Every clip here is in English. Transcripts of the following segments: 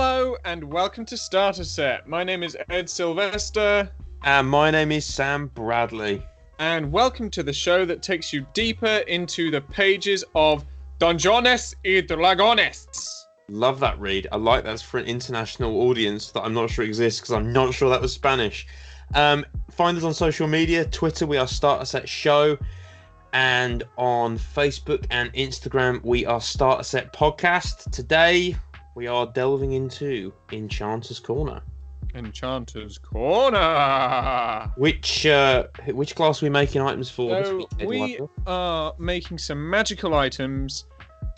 Hello and welcome to Starter Set. My name is Ed Sylvester, And my name is Sam Bradley. and welcome to the show that takes you deeper into the pages of Donjones y Dragones. Love that read. I like that's for an international audience that I'm not sure exists because I'm not sure that was Spanish. Um, find us on social media Twitter, we are Starter Set Show. And on Facebook and Instagram, we are Starter Set Podcast. Today, we are delving into Enchanter's Corner. Enchanter's Corner. Which uh, which class are we making items for this So week? We are making some magical items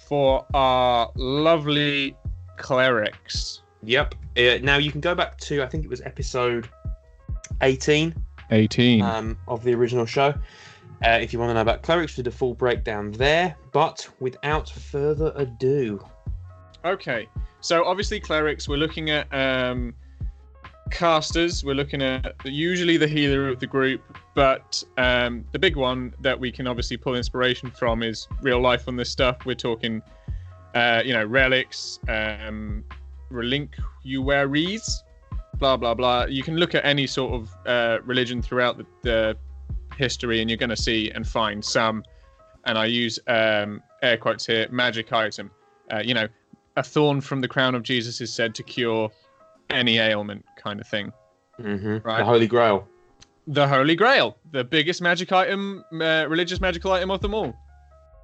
for our lovely clerics. Yep. Uh, now you can go back to I think it was episode 18 18. um, of the original show. Uh, if you want to know about clerics, we did a full breakdown there. But without further ado, Okay, so obviously clerics, we're looking at um, casters. We're looking at usually the healer of the group, but um, the big one that we can obviously pull inspiration from is real life on this stuff. We're talking, uh, you know, relics, um, relinquaries, blah blah blah. You can look at any sort of uh, religion throughout the, the history, and you're going to see and find some. And I use um, air quotes here, magic item. Uh, you know, a thorn from the crown of Jesus is said to cure any ailment, kind of thing. hmm Right. the Holy Grail. The Holy Grail, the biggest magic item, uh, religious magical item of them all.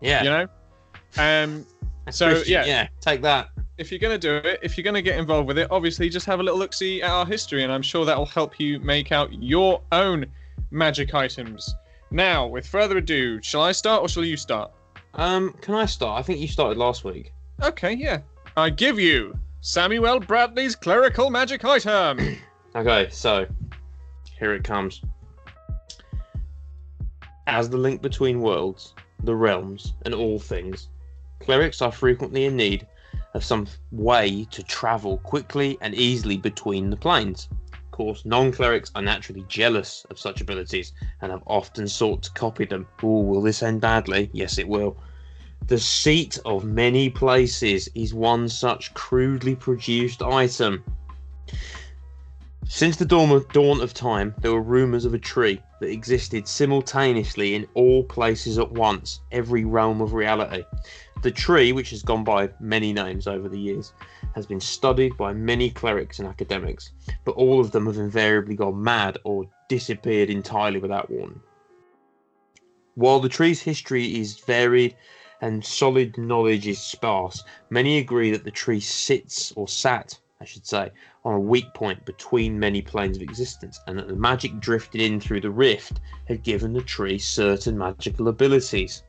Yeah. You know, um, so, Christian, yeah. yeah, take that. if you're gonna do it, if you're gonna get involved with it, obviously just have a little look see at our history, and I'm sure that'll help you make out your own magic items. Now, with further ado, shall I start or shall you start? Um, can I start? I think you started last week. Okay, yeah. I give you Samuel Bradley's clerical magic item. Okay, so here it comes. As the link between worlds, the realms, and all things, clerics are frequently in need of some way to travel quickly and easily between the planes. Of course, non clerics are naturally jealous of such abilities and have often sought to copy them. Oh, will this end badly? Yes, it will. The seat of many places is one such crudely produced item. Since the dawn of, dawn of time, there were rumours of a tree that existed simultaneously in all places at once, every realm of reality. The tree, which has gone by many names over the years, has been studied by many clerics and academics, but all of them have invariably gone mad or disappeared entirely without warning. While the tree's history is varied and solid knowledge is sparse, many agree that the tree sits, or sat, I should say, on a weak point between many planes of existence, and that the magic drifted in through the rift had given the tree certain magical abilities.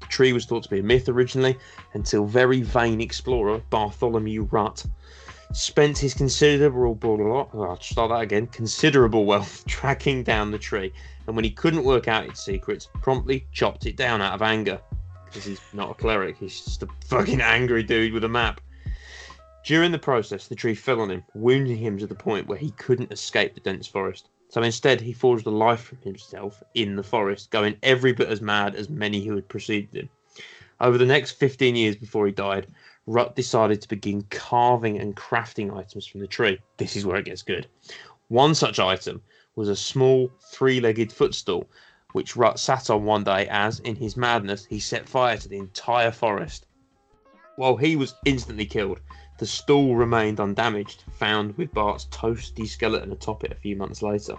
The tree was thought to be a myth originally, until very vain explorer Bartholomew Rutt spent his considerable oh, I'll start that again, considerable wealth tracking down the tree, and when he couldn't work out its secrets, promptly chopped it down out of anger. Because he's not a cleric, he's just a fucking angry dude with a map. During the process, the tree fell on him, wounding him to the point where he couldn't escape the dense forest. So instead, he forged a life for himself in the forest, going every bit as mad as many who had preceded him. Over the next 15 years before he died, Rutt decided to begin carving and crafting items from the tree. This is where it gets good. One such item was a small three legged footstool, which Rutt sat on one day as, in his madness, he set fire to the entire forest. While he was instantly killed, the stool remained undamaged, found with Bart's toasty skeleton atop it a few months later.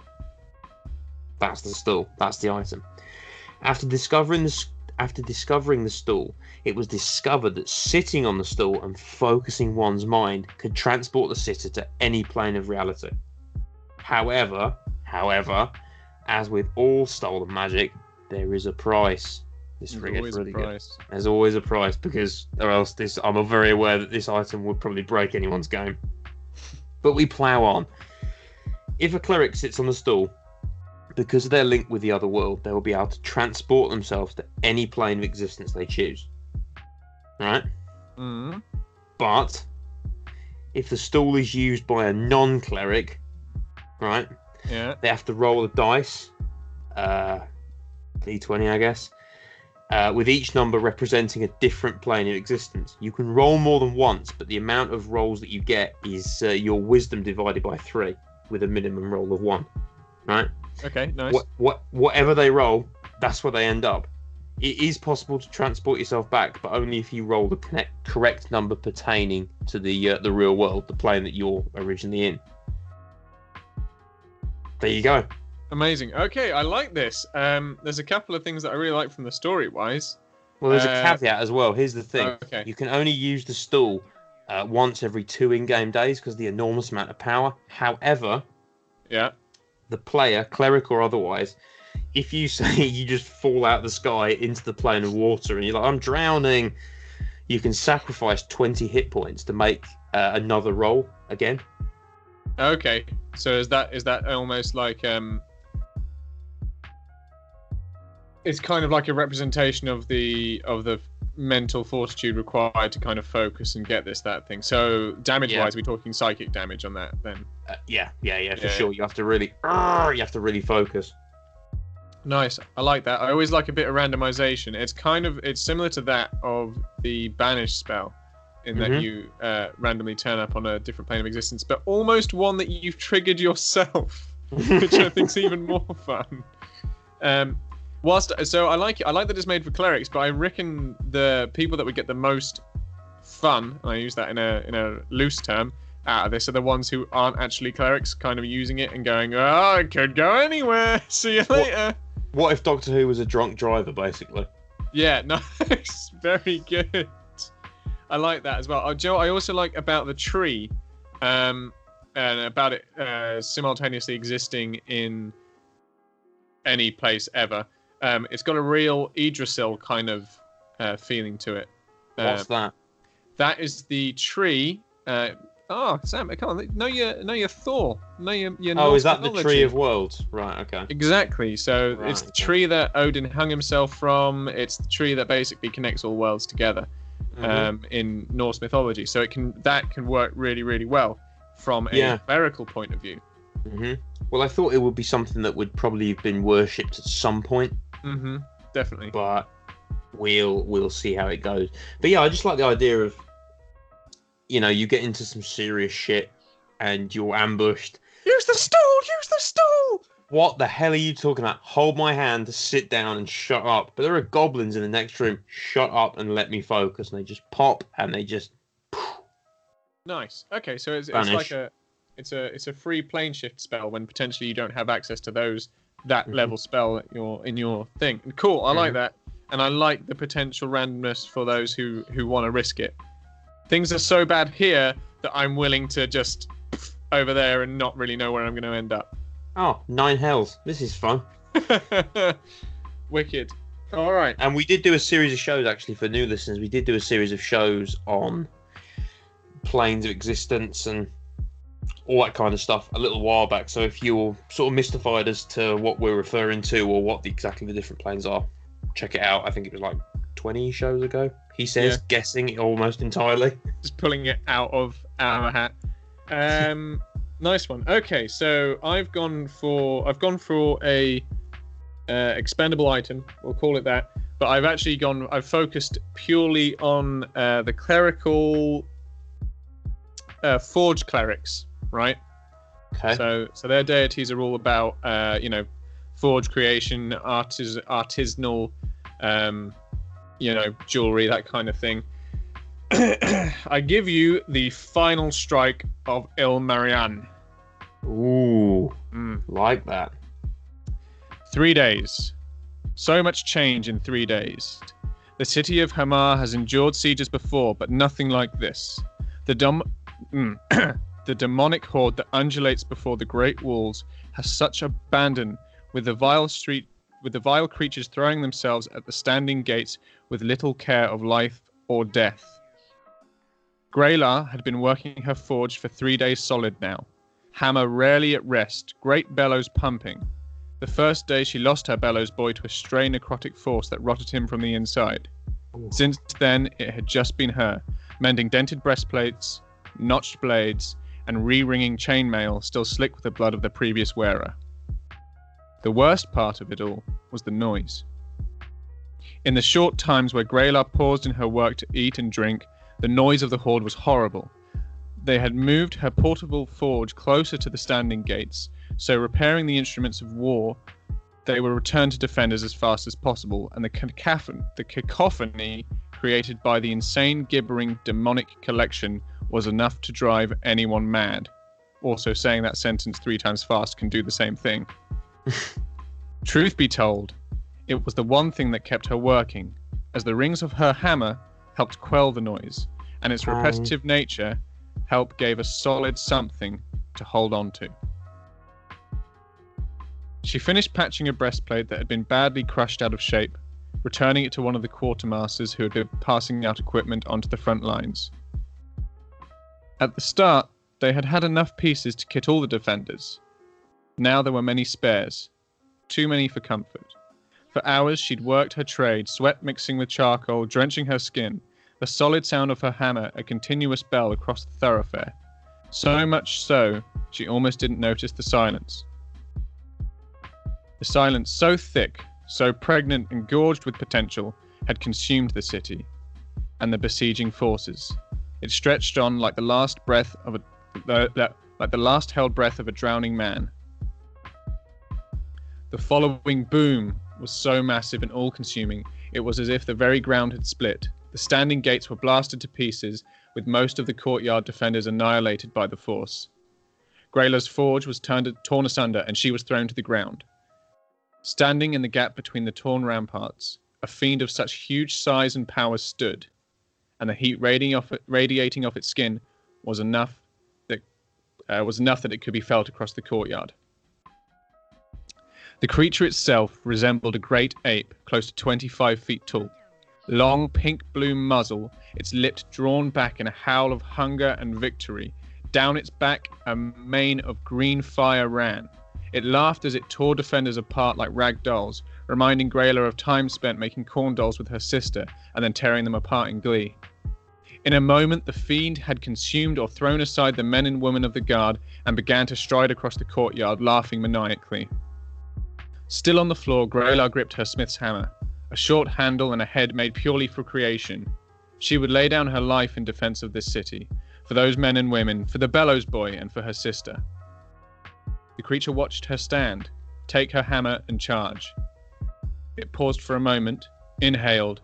That's the stool. That's the item. After discovering the after discovering the stool, it was discovered that sitting on the stool and focusing one's mind could transport the sitter to any plane of reality. However, however, as with all stolen magic, there is a price. This There's ring is always a really good. price. There's always a price because, or else this I'm very aware that this item would probably break anyone's game. But we plough on. If a cleric sits on the stool, because of their link with the other world, they will be able to transport themselves to any plane of existence they choose. Right? Mm. But if the stool is used by a non-cleric, right, Yeah. they have to roll a dice, uh, d20, I guess, uh, with each number representing a different plane of existence. You can roll more than once, but the amount of rolls that you get is uh, your wisdom divided by three, with a minimum roll of one. Right? Okay, nice. What, what, whatever they roll, that's where they end up. It is possible to transport yourself back, but only if you roll the connect, correct number pertaining to the uh, the real world, the plane that you're originally in. There you go. Amazing. Okay, I like this. Um, there's a couple of things that I really like from the story wise. Well, there's a Uh, caveat as well. Here's the thing: Okay. you can only use the stool uh, once every two in-game days because the enormous amount of power. However, Yeah. the player, cleric or otherwise, if you say you just fall out of the sky into the plane of water and you're like, I'm drowning, you can sacrifice 20 hit points to make uh, another roll again. Okay. So is that is that almost like um it's kind of like a representation of the of the mental fortitude required to kind of focus and get this that thing. So damage wise, we're talking psychic damage on that then. Uh, yeah, yeah, yeah, for Yeah. sure. You have to really, you have to really focus. Nice. I like that. I always like a bit of randomization. It's kind of it's similar to that of the banish spell, in that Mhm. you uh, randomly turn up on a different plane of existence, but almost one that you've triggered yourself, which I think's even more fun. Um, whilst so I like. I like that it's made for clerics, but I reckon the people that would get the most fun, and I use that in a in a loose term, out of this are the ones who aren't actually clerics, kind of using it and going, "Oh, it could go anywhere. See you later." what if Doctor Who was a drunk driver, basically? Yeah, nice. Very good. I like that as well. Oh, Joe, I also like about the tree, um, and about it uh, simultaneously existing in any place ever. Um, it's got a real Yggdrasil kind of uh, feeling to it. Uh, What's that? that is the tree. Uh, oh, Sam, I can't know your know your Thor. Know your, your Oh, is that the. Tree of Worlds? Right, okay. Exactly. So Right, it's the okay. tree that Odin hung himself from. It's the tree that basically connects all worlds together Mhm. um, in Norse mythology. So it can that can work really really well from a Yeah. clerical point of view. hmm Well, I thought it would be something that would probably have been worshipped at some point, hmm Definitely. but we'll we'll see how it goes. But yeah, I just like the idea of you know you get into some serious shit and you're ambushed. Use the stool. Use the stool. What the hell are you talking about? Hold my hand, sit down, and shut up. But there are goblins in the next room. Shut up and let me focus. And they just pop and they just. Nice. Okay, so it's, it's like a it's a it's a free plane shift spell when potentially you don't have access to those that Mhm. level spell your in your thing. Cool. I like Mhm. that, and I like the potential randomness for those who who want to risk it. Things are so bad here that I'm willing to just over there and not really know where I'm going to end up. Oh, nine hells. This is fun. Wicked. All right. And we did do a series of shows actually for new listeners. We did do a series of shows on planes of existence and all that kind of stuff a little while back. So if you're sort of mystified as to what we're referring to or what the, exactly the different planes are, check it out. I think it was like 20 shows ago. He says, Yeah. guessing it almost entirely. just pulling it out of our hat. Um, nice one. Okay, so I've gone for I've gone for a uh, expendable item. We'll call it that. But I've actually gone. I've focused purely on uh, the clerical uh, forge clerics, right? Okay. So, so their deities are all about, uh, you know, forge creation, artis- artisanal, um, you know, jewelry, that kind of thing. I give you the final strike of Il Marianne. Ooh, Mm. like that. Three days. So much change in three days. The city of Hamar has endured sieges before, but nothing like this. The dom- mm, the demonic horde that undulates before the great walls has such abandon, with the vile street, with the vile creatures throwing themselves at the standing gates with little care of life or death. Graylar had been working her forge for three days solid now. Hammer rarely at rest, great bellows pumping. The first day she lost her bellows boy to a stray necrotic force that rotted him from the inside. Since then, it had just been her, mending dented breastplates, notched blades, and re-ringing chainmail still slick with the blood of the previous wearer. The worst part of it all was the noise. In the short times where Graylar paused in her work to eat and drink, the noise of the horde was horrible. They had moved her portable forge closer to the standing gates, so repairing the instruments of war, they were returned to defenders as fast as possible, and the cacophony, the cacophony created by the insane, gibbering, demonic collection was enough to drive anyone mad. Also, saying that sentence three times fast can do the same thing. Truth be told, it was the one thing that kept her working, as the rings of her hammer helped quell the noise, and its repetitive nature help gave a solid something to hold on to. She finished patching a breastplate that had been badly crushed out of shape, returning it to one of the quartermasters who had been passing out equipment onto the front lines. At the start, they had had enough pieces to kit all the defenders. Now there were many spares, too many for comfort. For hours she'd worked her trade, sweat mixing with charcoal, drenching her skin, the solid sound of her hammer a continuous bell across the thoroughfare. So much so, she almost didn't notice the silence. The silence so thick, so pregnant and gorged with potential, had consumed the city and the besieging forces. It stretched on like the last breath of a like the last held breath of a drowning man. The following boom was so massive and all-consuming, it was as if the very ground had split. The standing gates were blasted to pieces, with most of the courtyard defenders annihilated by the force. Graylar's forge was turned, torn asunder, and she was thrown to the ground. Standing in the gap between the torn ramparts, a fiend of such huge size and power stood, and the heat radiating off, radiating off its skin was enough that uh, was enough that it could be felt across the courtyard. The creature itself resembled a great ape, close to 25 feet tall. Long pink blue muzzle, its lips drawn back in a howl of hunger and victory. Down its back, a mane of green fire ran. It laughed as it tore defenders apart like rag dolls, reminding Graylar of time spent making corn dolls with her sister and then tearing them apart in glee. In a moment, the fiend had consumed or thrown aside the men and women of the guard and began to stride across the courtyard, laughing maniacally. Still on the floor, Graylar gripped her smith's hammer, a short handle and a head made purely for creation. She would lay down her life in defense of this city, for those men and women, for the bellows boy, and for her sister. The creature watched her stand, take her hammer, and charge. It paused for a moment, inhaled,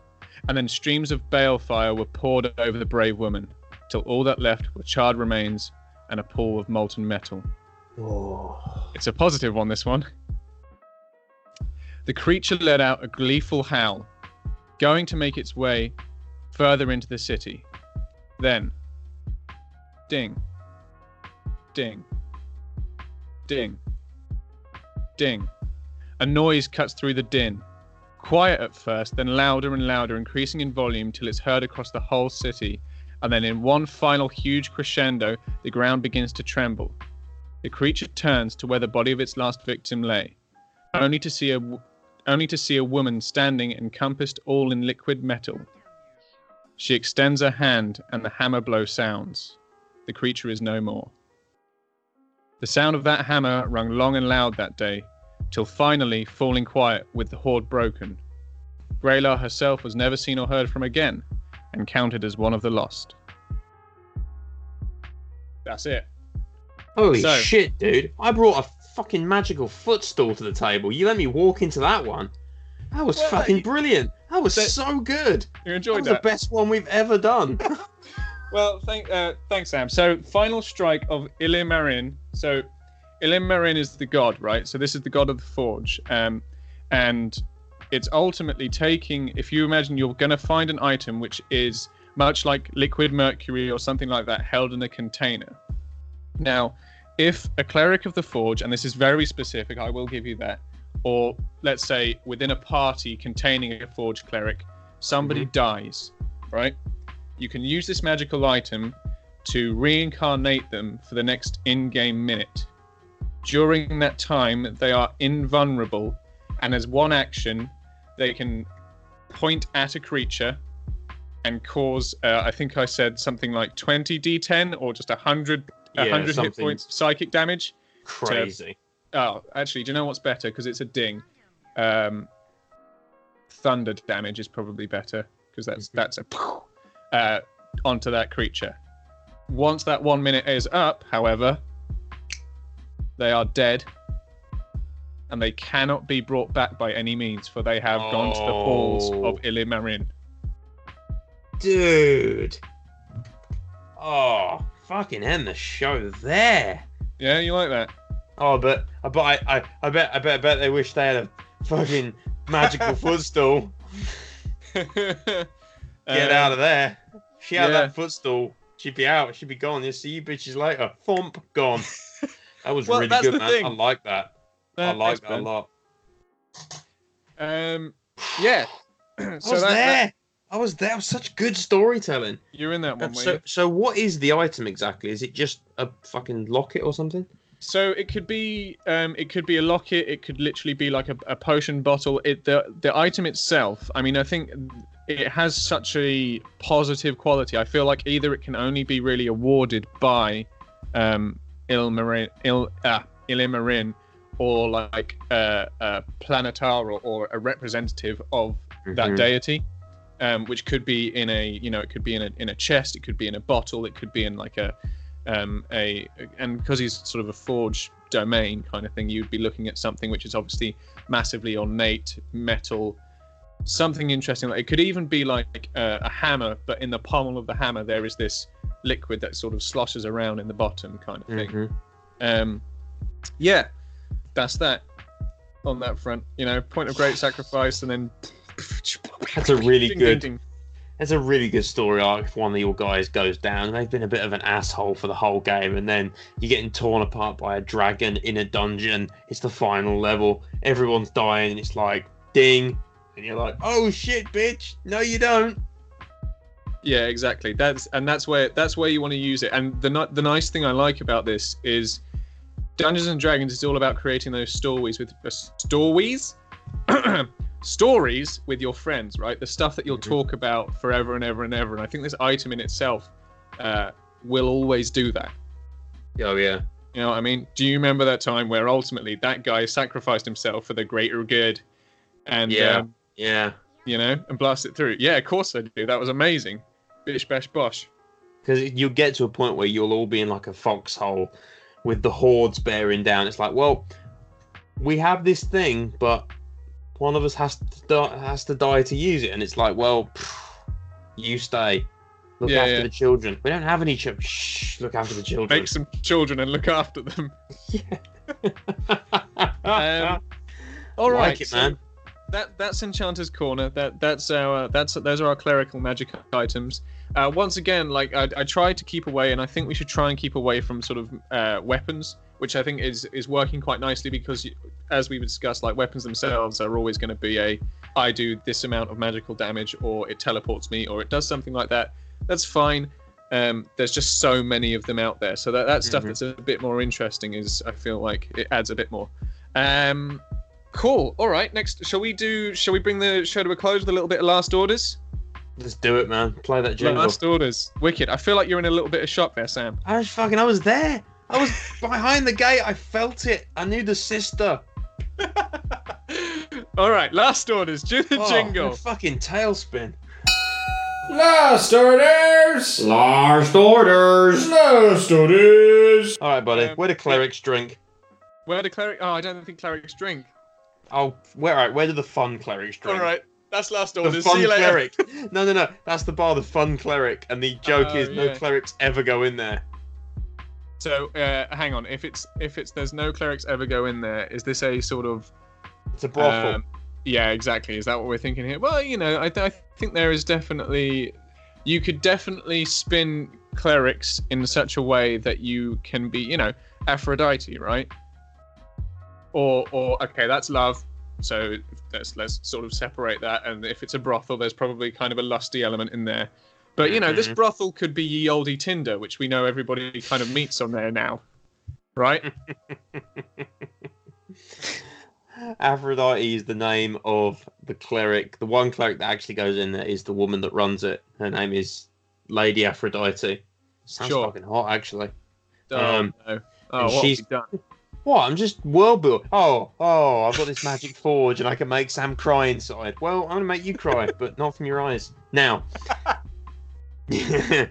and then streams of balefire were poured over the brave woman, till all that left were charred remains and a pool of molten metal. Oh. It's a positive one, this one. The creature let out a gleeful howl, going to make its way further into the city. Then, ding, ding, Ding. Ding. A noise cuts through the din. Quiet at first, then louder and louder, increasing in volume till it's heard across the whole city. And then, in one final huge crescendo, the ground begins to tremble. The creature turns to where the body of its last victim lay, only to see a, only to see a woman standing encompassed all in liquid metal. She extends her hand, and the hammer blow sounds. The creature is no more. The sound of that hammer rung long and loud that day, till finally falling quiet with the horde broken. Graylar herself was never seen or heard from again, and counted as one of the lost. That's it. Holy So- shit, dude. I brought a fucking magical footstool to the table. You let me walk into that one. That was Well, fucking you- brilliant. That was That- so good. You That enjoyed was that? the best one we've ever done. Well, thank, uh, thanks, Sam. So, final strike of Illimarin. So, Illimarin is the god, right? So, this is the god of the forge. Um, and it's ultimately taking, if you imagine you're going to find an item which is much like liquid mercury or something like that held in a container. Now, if a cleric of the forge, and this is very specific, I will give you that, or let's say within a party containing a forge cleric, somebody dies, right? You can use this magical item to reincarnate them for the next in game minute. During that time, they are invulnerable, and as one action, they can point at a creature and cause, uh, I think I said something like 20 d10 or just 100, Yeah, 100 hit points psychic damage. Crazy. Oh, actually, do you know what's better? Because it's a ding. Um, thunder damage is probably better because that's that's a uh, onto that creature. Once that one minute is up, however, they are dead, and they cannot be brought back by any means, for they have gone to the halls Oh. of Illimarin. Dude. Oh, fucking end the show there. Yeah, you like that? Oh, but I but I, I, I bet I bet I bet they wish they had a fucking magical footstool. Get out of there. If she had yeah. that footstool, she'd be out. She'd be gone. You see you bitches later. Thump gone. That was Well, really good, man. thing. I like that. I like that a lot. Um, yeah. I was so that, there. that- I was there. Was such good storytelling. you're in that one, Um, so, you? so what is the item exactly? Is it just a fucking locket or something? So it could be, um, it could be a locket. It could literally be like a, a potion bottle. It the the item itself. I mean, I think it has such a positive quality. I feel like either it can only be really awarded by um, Ilmarin, Il, uh, Illimarin, or like uh, a planetar or, or a representative of that Mhm. deity, um, which could be in a you know it could be in a in a chest, it could be in a bottle, it could be in like a um, a and because he's sort of a forge domain kind of thing, you'd be looking at something which is obviously massively ornate metal, something interesting. Like it could even be like a, a hammer, but in the pommel of the hammer there is this liquid that sort of sloshes around in the bottom kind of thing. Mhm. Um, yeah, that's that on that front. You know, point of great sacrifice, and then That's a really good. ding. A really good story arc if one of your guys goes down. They've been a bit of an asshole for the whole game, and then you're getting torn apart by a dragon in a dungeon. It's the final level. Everyone's dying, and it's like ding, and you're like, "Oh shit, bitch! No, you don't." Yeah, exactly. That's and that's where that's where you want to use it. And the the nice thing I like about this is Dungeons and Dragons is all about creating those stories with uh, stories, stories with your friends, right? The stuff that you'll Mhm. talk about forever and ever and ever. And I think this item in itself uh, will always do that. Oh yeah. You know what I mean? Do you remember that time where ultimately that guy sacrificed himself for the greater good, and Yeah. um, Yeah. you know, and blast it through? Yeah, of course I do. That was amazing. Bish bash bosh. Because you'll get to a point where you'll all be in like a foxhole with the hordes bearing down. It's like, well, we have this thing, but one of us has to die, has to die to use it, and it's like, well, you stay. Look Yeah, after yeah. the children. We don't have any children. Shh, look after the children. Make some children and look after them. Um, All right, like it, so man. That that's Enchanter's Corner. That that's our that's those are our clerical magic items. Uh, once again, like I, I tried to keep away, and I think we should try and keep away from sort of uh, weapons, which I think is is working quite nicely because, you, as we discussed, like weapons themselves are always going to be a I do this amount of magical damage, or it teleports me, or it does something like that. That's fine. Um, there's just so many of them out there, so that that stuff Mhm. that's a bit more interesting is I feel like it adds a bit more. Um, cool. All right. Next, shall we do? Shall we bring the show to a close with a little bit of last orders? Let's do it, man. Play that jingle. Last orders. Wicked. I feel like you're in a little bit of shock there, Sam. I was fucking. I was there. I was behind the gate. I felt it. I knew the sister. All right. Last orders. Do the Oh, jingle. a fucking tailspin. Last orders! Last orders. Last orders! All right, buddy. Um, where do clerics drink? Where do clerics? Oh, I don't think clerics drink. Oh, where? All right, where do the fun clerics drink? All right. That's last orders. The orders. fun See you later. cleric. No, no, no. That's the bar, the fun cleric. And the joke Oh, is no clerics ever go in there. So, uh, hang on. If it's if it's there's no clerics ever go in there, is this a sort of It's a brothel. Um, yeah, exactly. Is that what we're thinking here? Well, you know, I, I think there is definitely, you could definitely spin clerics in such a way that you can be, you know, Aphrodite, right? Or, or okay, that's love. So let's let's sort of separate that. And if it's a brothel, there's probably kind of a lusty element in there. But you know, this Mhm. brothel could be ye olde Tinder, which we know everybody kind of meets on there now, right? Aphrodite is the name of the cleric. The one cleric that actually goes in there is the woman that runs it. Her name is Lady Aphrodite. Sounds Sure. fucking hot, actually. Oh Um, no! Oh, and what have she's- done? What? I'm just world built. Oh, oh, I've got this magic forge and I can make Sam cry inside. Well, I'm gonna make you cry, but not from your eyes. Now,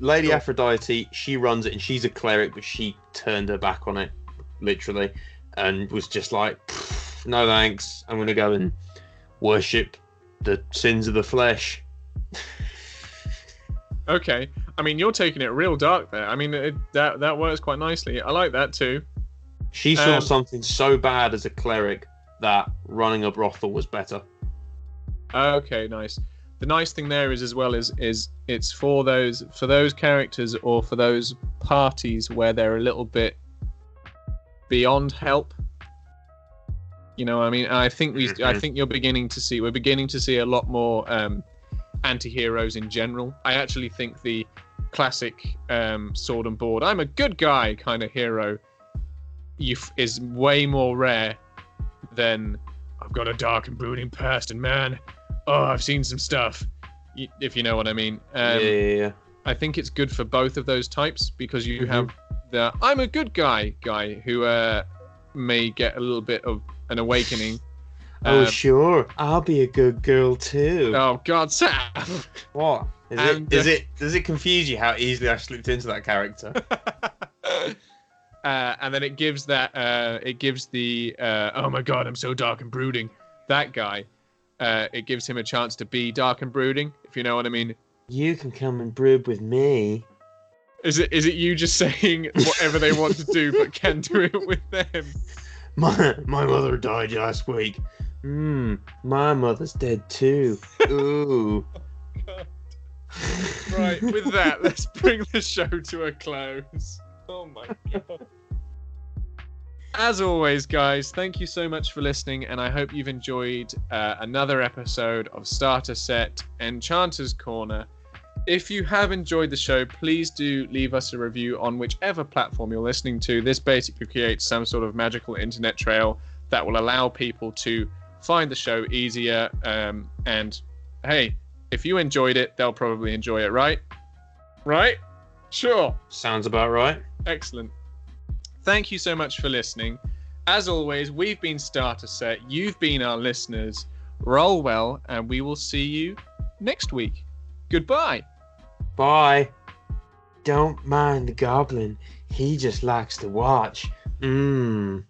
Lady. Aphrodite, she runs it and she's a cleric, but she turned her back on it, literally, and was just like, no thanks. I'm gonna go and worship the sins of the flesh. Okay. I mean, you're taking it real dark there. I mean, it, that that works quite nicely. I like that too. She saw Um, something so bad as a cleric that running a brothel was better. Okay, nice. The nice thing there is as well is is it's for those for those characters or for those parties where they're a little bit beyond help. You know, I mean, I think we I Mhm. think you're beginning to see we're beginning to see a lot more um, anti-heroes in general. I actually think the classic um, sword and board I'm a good guy kind of hero you f- is way more rare than I've got a dark and brooding past and man oh, I've seen some stuff, if you know what I mean. Um, yeah, yeah, yeah. I think it's good for both of those types because you Mhm. have the I'm a good guy guy who uh, may get a little bit of an awakening. Oh, Um, sure. I'll be a good girl too. oh God, Sam! What? Is And, it? Is uh, it? Does it confuse you how easily I slipped into that character? uh, and then it gives that uh, it gives the uh, oh my God, I'm so dark and brooding. That guy, uh, it gives him a chance to be dark and brooding, if you know what I mean. you can come and brood with me. Is it is it you just saying whatever they want to do, but can do it with them? My my mother died last week. Hmm. My mother's dead too. Ooh. Right, with that, let's bring the show to a close. Oh my god. As always, guys, thank you so much for listening, and I hope you've enjoyed uh, another episode of Starter Set Enchanter's Corner. If you have enjoyed the show, please do leave us a review on whichever platform you're listening to. This basically creates some sort of magical internet trail that will allow people to find the show easier. Um, and hey, if you enjoyed it, they'll probably enjoy it, right? Right? Sure. Sounds about right. Excellent. Thank you so much for listening. As always, we've been Starter Set. You've been our listeners. Roll well, and we will see you next week. Goodbye. Bye. Don't mind the goblin. He just likes to watch. Mmm.